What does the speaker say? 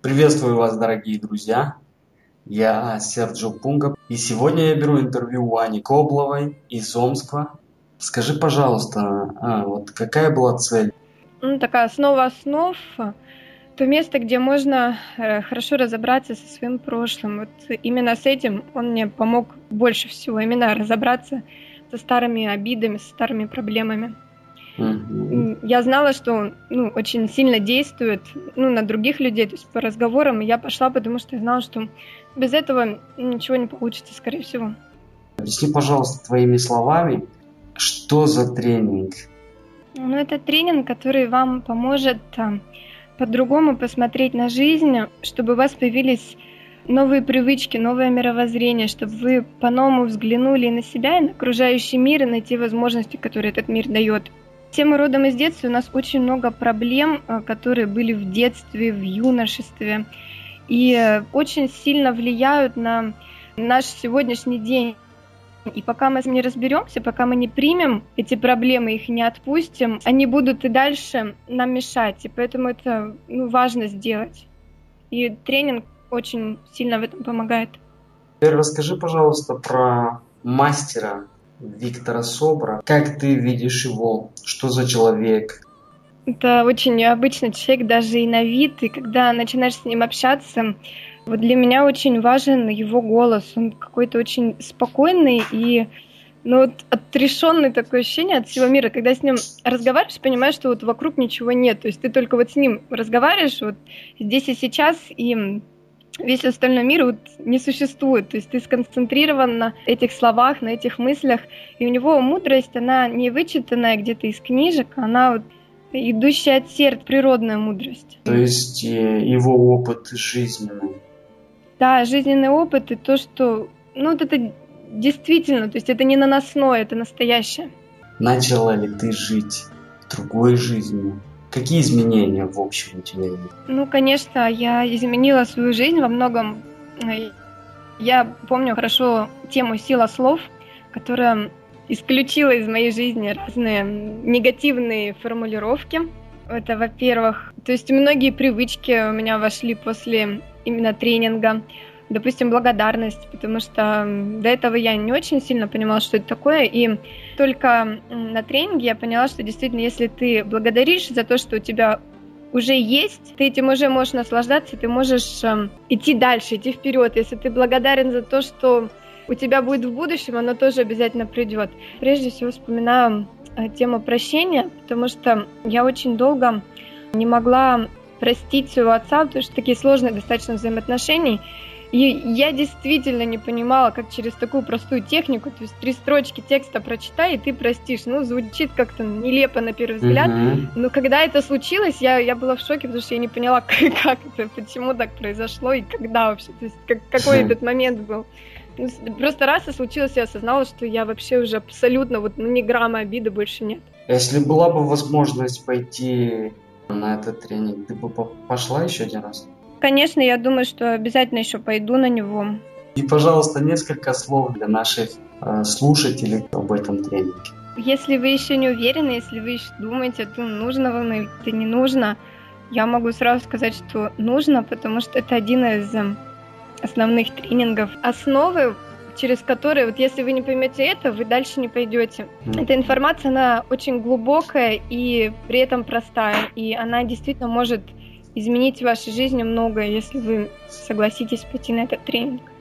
Приветствую вас, дорогие друзья. Я Серджо Пунга, и сегодня я беру интервью у Ани Кобловой из Омска. Скажи, пожалуйста, а, вот какая была цель? Ну, такая основа основ, то место, где можно э, хорошо разобраться со своим прошлым. Вот именно с этим он мне помог больше всего, именно разобраться со старыми обидами, со старыми проблемами. Mm-hmm. Я знала, что он ну, очень сильно действует ну, на других людей, то есть по разговорам. Я пошла, потому что я знала, что без этого ничего не получится, скорее всего. Объясни, пожалуйста, твоими словами, что за тренинг? Ну, это тренинг, который вам поможет а, по-другому посмотреть на жизнь, чтобы у вас появились новые привычки, новое мировоззрение, чтобы вы по-новому взглянули на себя, и на окружающий мир, и на те возможности, которые этот мир дает. Все родом из детства, у нас очень много проблем, э, которые были в детстве, в юношестве, и э, очень сильно влияют на наш сегодняшний день. И пока мы не разберемся, пока мы не примем эти проблемы, их не отпустим, они будут и дальше нам мешать. И поэтому это ну, важно сделать. И тренинг очень сильно в этом помогает. Теперь расскажи, пожалуйста, про мастера Виктора Собра. Как ты видишь его? Что за человек? Это очень необычный человек, даже и на вид. И когда начинаешь с ним общаться, вот для меня очень важен его голос. Он какой-то очень спокойный и ну, вот отрешенный такое ощущение от всего мира. Когда с ним разговариваешь, понимаешь, что вот вокруг ничего нет. То есть ты только вот с ним разговариваешь вот здесь и сейчас, и весь остальной мир вот не существует. То есть ты сконцентрирован на этих словах, на этих мыслях, и у него мудрость, она не вычитанная где-то из книжек, она вот идущая от сердца, природная мудрость. То есть э, его опыт жизненный. Да, жизненный опыт и то, что, ну, вот это действительно, то есть это не наносное, это настоящее. Начала ли ты жить другой жизнью? Какие изменения в общем у тебя есть? Ну, конечно, я изменила свою жизнь во многом. Я помню хорошо тему «Сила слов», которая исключила из моей жизни разные негативные формулировки. Это, во-первых, то есть многие привычки у меня вошли после именно тренинга допустим, благодарность, потому что до этого я не очень сильно понимала, что это такое, и только на тренинге я поняла, что действительно, если ты благодаришь за то, что у тебя уже есть, ты этим уже можешь наслаждаться, ты можешь э, идти дальше, идти вперед. Если ты благодарен за то, что у тебя будет в будущем, оно тоже обязательно придет. Прежде всего вспоминаю э, тему прощения, потому что я очень долго не могла простить своего отца, потому что такие сложные достаточно взаимоотношения. И я действительно не понимала, как через такую простую технику, то есть три строчки текста прочитай, и ты простишь. Ну, звучит как-то нелепо на первый взгляд. Uh-huh. Но когда это случилось, я, я была в шоке, потому что я не поняла, как, как это, почему так произошло и когда вообще. То есть как, какой uh-huh. этот момент был. Ну, просто раз и случилось, я осознала, что я вообще уже абсолютно, вот, ну, ни грамма обиды больше нет. Если была бы возможность пойти на этот тренинг, ты бы пошла еще один раз? Конечно, я думаю, что обязательно еще пойду на него. И, пожалуйста, несколько слов для наших э, слушателей об этом тренинге. Если вы еще не уверены, если вы еще думаете, то нужно вам это не нужно, я могу сразу сказать, что нужно, потому что это один из эм, основных тренингов. Основы, через которые, вот если вы не поймете это, вы дальше не пойдете. Mm. Эта информация, она очень глубокая и при этом простая, и она действительно может изменить в вашей жизни многое, если вы согласитесь пойти на этот тренинг.